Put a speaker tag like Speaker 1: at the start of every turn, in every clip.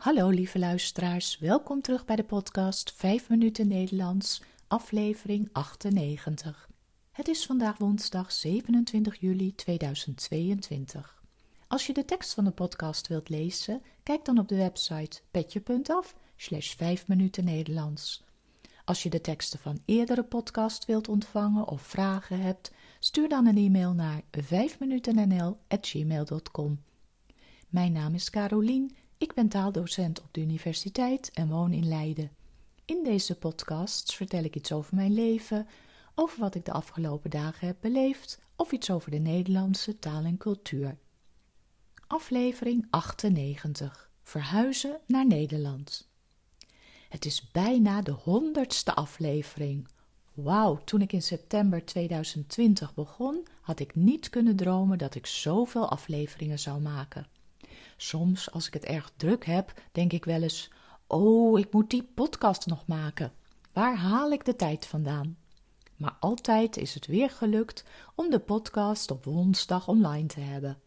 Speaker 1: Hallo lieve luisteraars, welkom terug bij de podcast 5 minuten Nederlands, aflevering 98. Het is vandaag woensdag 27 juli 2022. Als je de tekst van de podcast wilt lezen, kijk dan op de website petje.af slash 5 minuten Nederlands. Als je de teksten van eerdere podcast wilt ontvangen of vragen hebt, stuur dan een e-mail naar 5minutennl.gmail.com. Mijn naam is Carolien, ik ben taaldocent op de universiteit en woon in Leiden. In deze podcasts vertel ik iets over mijn leven, over wat ik de afgelopen dagen heb beleefd of iets over de Nederlandse taal en cultuur. Aflevering 98. Verhuizen naar Nederland. Het is bijna de honderdste aflevering. Wauw, toen ik in september 2020 begon, had ik niet kunnen dromen dat ik zoveel afleveringen zou maken. Soms, als ik het erg druk heb, denk ik wel eens: Oh, ik moet die podcast nog maken. Waar haal ik de tijd vandaan? Maar altijd is het weer gelukt om de podcast op woensdag online te hebben.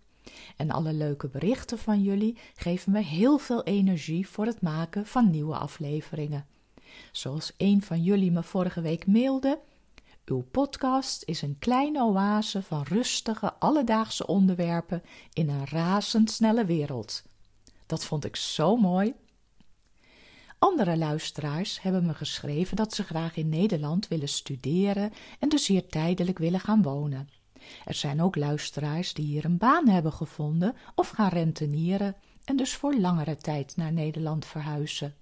Speaker 1: En alle leuke berichten van jullie geven me heel veel energie voor het maken van nieuwe afleveringen. Zoals een van jullie me vorige week mailde. Uw podcast is een kleine oase van rustige, alledaagse onderwerpen in een razendsnelle wereld. Dat vond ik zo mooi. Andere luisteraars hebben me geschreven dat ze graag in Nederland willen studeren en dus hier tijdelijk willen gaan wonen. Er zijn ook luisteraars die hier een baan hebben gevonden of gaan rentenieren en dus voor langere tijd naar Nederland verhuizen.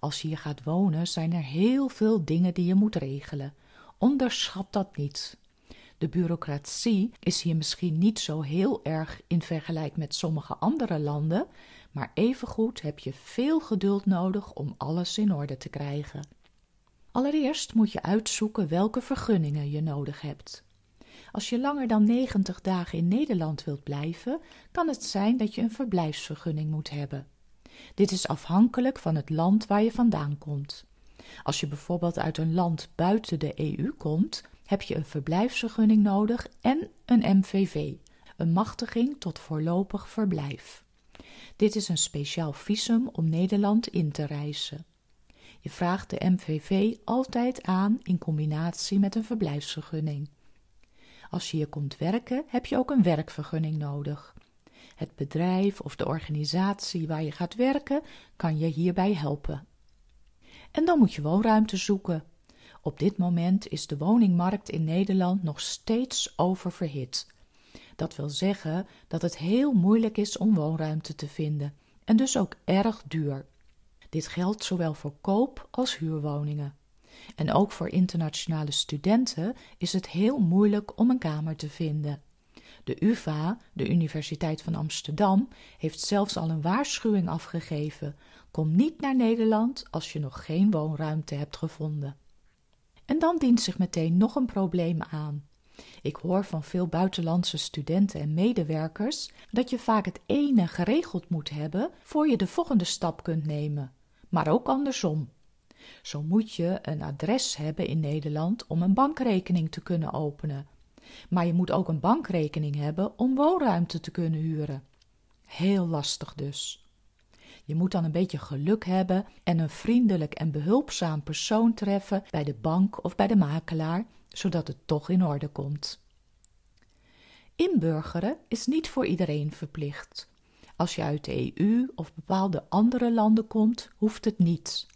Speaker 1: Als je hier gaat wonen, zijn er heel veel dingen die je moet regelen. Onderschat dat niet. De bureaucratie is hier misschien niet zo heel erg in vergelijking met sommige andere landen, maar evengoed heb je veel geduld nodig om alles in orde te krijgen. Allereerst moet je uitzoeken welke vergunningen je nodig hebt. Als je langer dan 90 dagen in Nederland wilt blijven, kan het zijn dat je een verblijfsvergunning moet hebben. Dit is afhankelijk van het land waar je vandaan komt. Als je bijvoorbeeld uit een land buiten de EU komt, heb je een verblijfsvergunning nodig en een MVV, een machtiging tot voorlopig verblijf. Dit is een speciaal visum om Nederland in te reizen. Je vraagt de MVV altijd aan in combinatie met een verblijfsvergunning. Als je hier komt werken, heb je ook een werkvergunning nodig. Het bedrijf of de organisatie waar je gaat werken kan je hierbij helpen. En dan moet je woonruimte zoeken. Op dit moment is de woningmarkt in Nederland nog steeds oververhit. Dat wil zeggen dat het heel moeilijk is om woonruimte te vinden en dus ook erg duur. Dit geldt zowel voor koop- als huurwoningen. En ook voor internationale studenten is het heel moeilijk om een kamer te vinden. De UVA, de Universiteit van Amsterdam, heeft zelfs al een waarschuwing afgegeven: kom niet naar Nederland als je nog geen woonruimte hebt gevonden. En dan dient zich meteen nog een probleem aan. Ik hoor van veel buitenlandse studenten en medewerkers dat je vaak het ene geregeld moet hebben voor je de volgende stap kunt nemen, maar ook andersom. Zo moet je een adres hebben in Nederland om een bankrekening te kunnen openen. Maar je moet ook een bankrekening hebben om woonruimte te kunnen huren. Heel lastig dus. Je moet dan een beetje geluk hebben en een vriendelijk en behulpzaam persoon treffen bij de bank of bij de makelaar, zodat het toch in orde komt. Inburgeren is niet voor iedereen verplicht. Als je uit de EU of bepaalde andere landen komt, hoeft het niet.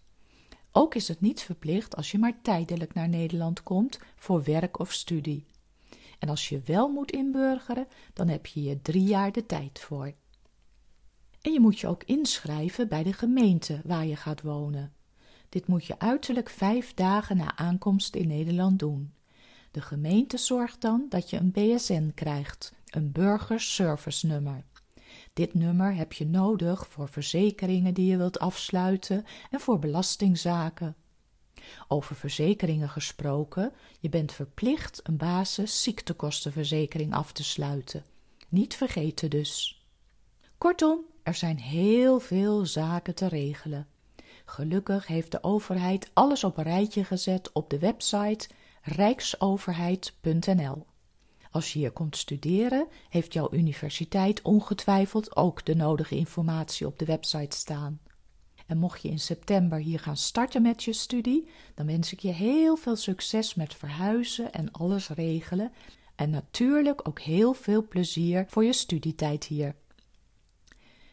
Speaker 1: Ook is het niet verplicht als je maar tijdelijk naar Nederland komt voor werk of studie. En als je wel moet inburgeren, dan heb je je drie jaar de tijd voor. En je moet je ook inschrijven bij de gemeente waar je gaat wonen. Dit moet je uiterlijk vijf dagen na aankomst in Nederland doen. De gemeente zorgt dan dat je een BSN krijgt, een burgerservice nummer. Dit nummer heb je nodig voor verzekeringen die je wilt afsluiten en voor belastingzaken. Over verzekeringen gesproken, je bent verplicht een basis ziektekostenverzekering af te sluiten. Niet vergeten dus. Kortom, er zijn heel veel zaken te regelen. Gelukkig heeft de overheid alles op een rijtje gezet op de website rijksoverheid.nl. Als je hier komt studeren, heeft jouw universiteit ongetwijfeld ook de nodige informatie op de website staan. En mocht je in september hier gaan starten met je studie, dan wens ik je heel veel succes met verhuizen en alles regelen. En natuurlijk ook heel veel plezier voor je studietijd hier.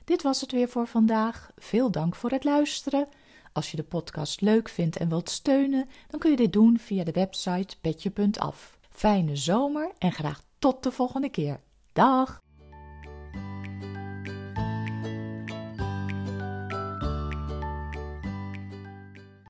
Speaker 1: Dit was het weer voor vandaag. Veel dank voor het luisteren. Als je de podcast leuk vindt en wilt steunen, dan kun je dit doen via de website petje.af. Fijne zomer en graag tot de volgende keer. Dag!